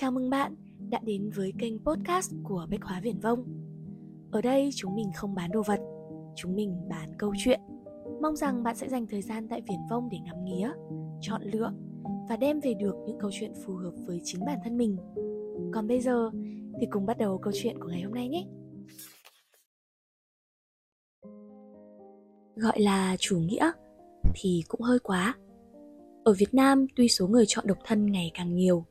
Chào mừng bạn đã đến với kênh podcast của Bách Hóa Viển Vông. Ở đây chúng mình không bán đồ vật, chúng mình bán câu chuyện. Mong rằng bạn sẽ dành thời gian tại Viển Vông để ngắm nghía, chọn lựa và đem về được những câu chuyện phù hợp với chính bản thân mình. Còn bây giờ thì cùng bắt đầu câu chuyện của ngày hôm nay nhé. Gọi là chủ nghĩa thì cũng hơi quá. Ở Việt Nam tuy số người chọn độc thân ngày càng nhiều,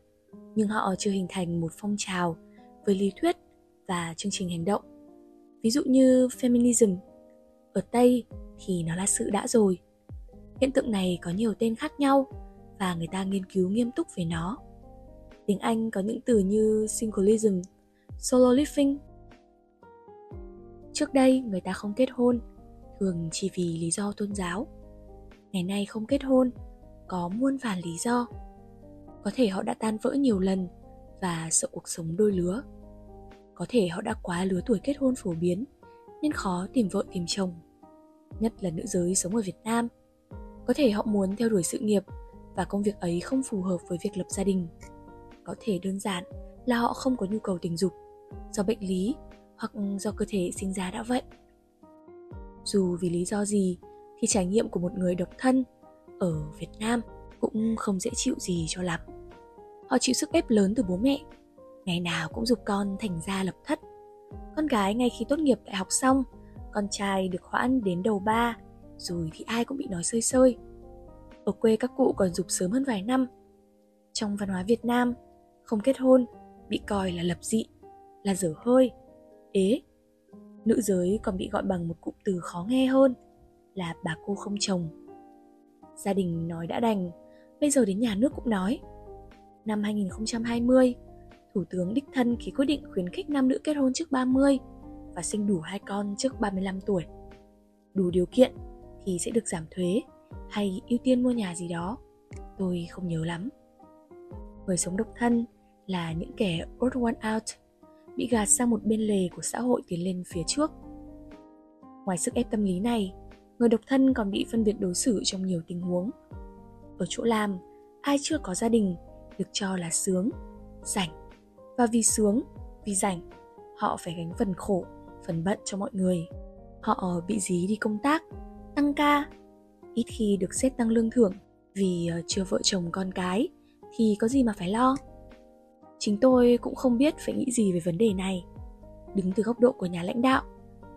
nhưng họ chưa hình thành một phong trào với lý thuyết và chương trình hành động. Ví dụ như feminism, ở Tây thì nó là sự đã rồi. Hiện tượng này có nhiều tên khác nhau và người ta nghiên cứu nghiêm túc về nó. Tiếng Anh có những từ như singleism, solo living. Trước đây người ta không kết hôn, thường chỉ vì lý do tôn giáo. Ngày nay không kết hôn, có muôn vàn lý do có thể họ đã tan vỡ nhiều lần và sợ cuộc sống đôi lứa. Có thể họ đã quá lứa tuổi kết hôn phổ biến, nên khó tìm vợ tìm chồng, nhất là nữ giới sống ở việt nam. Có thể họ muốn theo đuổi sự nghiệp và công việc ấy không phù hợp với việc lập gia đình. Có thể đơn giản là họ không có nhu cầu tình dục, do bệnh lý hoặc do cơ thể sinh ra đã vậy. Dù vì lý do gì thì trải nghiệm của một người độc thân ở việt nam cũng không dễ chịu gì cho lắm. Họ chịu sức ép lớn từ bố mẹ, ngày nào cũng dục con thành ra lập thất. Con gái ngay khi tốt nghiệp đại học xong, con trai được hoãn đến đầu ba, rồi thì ai cũng bị nói sơi sơi. Ở quê các cụ còn dục sớm hơn vài năm. Trong văn hóa Việt Nam, không kết hôn bị coi là lập dị, là dở hơi, ế. Nữ giới còn bị gọi bằng một cụm từ khó nghe hơn là bà cô không chồng. Gia đình nói đã đành, bây giờ đến nhà nước cũng nói. Năm 2020, Thủ tướng đích thân ký quyết định khuyến khích nam nữ kết hôn trước 30 và sinh đủ hai con trước 35 tuổi. Đủ điều kiện thì sẽ được giảm thuế hay ưu tiên mua nhà gì đó. Tôi không nhớ lắm. Người sống độc thân là những kẻ odd one out, bị gạt sang một bên lề của xã hội tiến lên phía trước. Ngoài sức ép tâm lý này, người độc thân còn bị phân biệt đối xử trong nhiều tình huống ở chỗ làm ai chưa có gia đình, được cho là sướng, rảnh. Và vì sướng, vì rảnh, họ phải gánh phần khổ, phần bận cho mọi người. Họ bị dí đi công tác, tăng ca, ít khi được xét tăng lương thưởng. Vì ờ, chưa vợ chồng con cái, thì có gì mà phải lo. Chính tôi cũng không biết phải nghĩ gì về vấn đề này. Đứng từ góc độ của nhà lãnh đạo,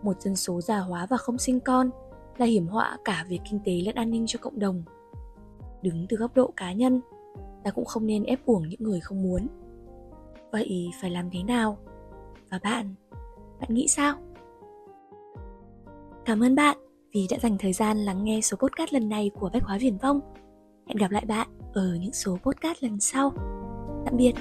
một dân số già hóa và không sinh con là hiểm họa cả về kinh tế lẫn an ninh cho cộng đồng đứng từ góc độ cá nhân, ta cũng không nên ép uổng những người không muốn. Vậy phải làm thế nào? Và bạn bạn nghĩ sao? Cảm ơn bạn vì đã dành thời gian lắng nghe số podcast lần này của bách hóa viển vong. Hẹn gặp lại bạn ở những số podcast lần sau. Tạm biệt.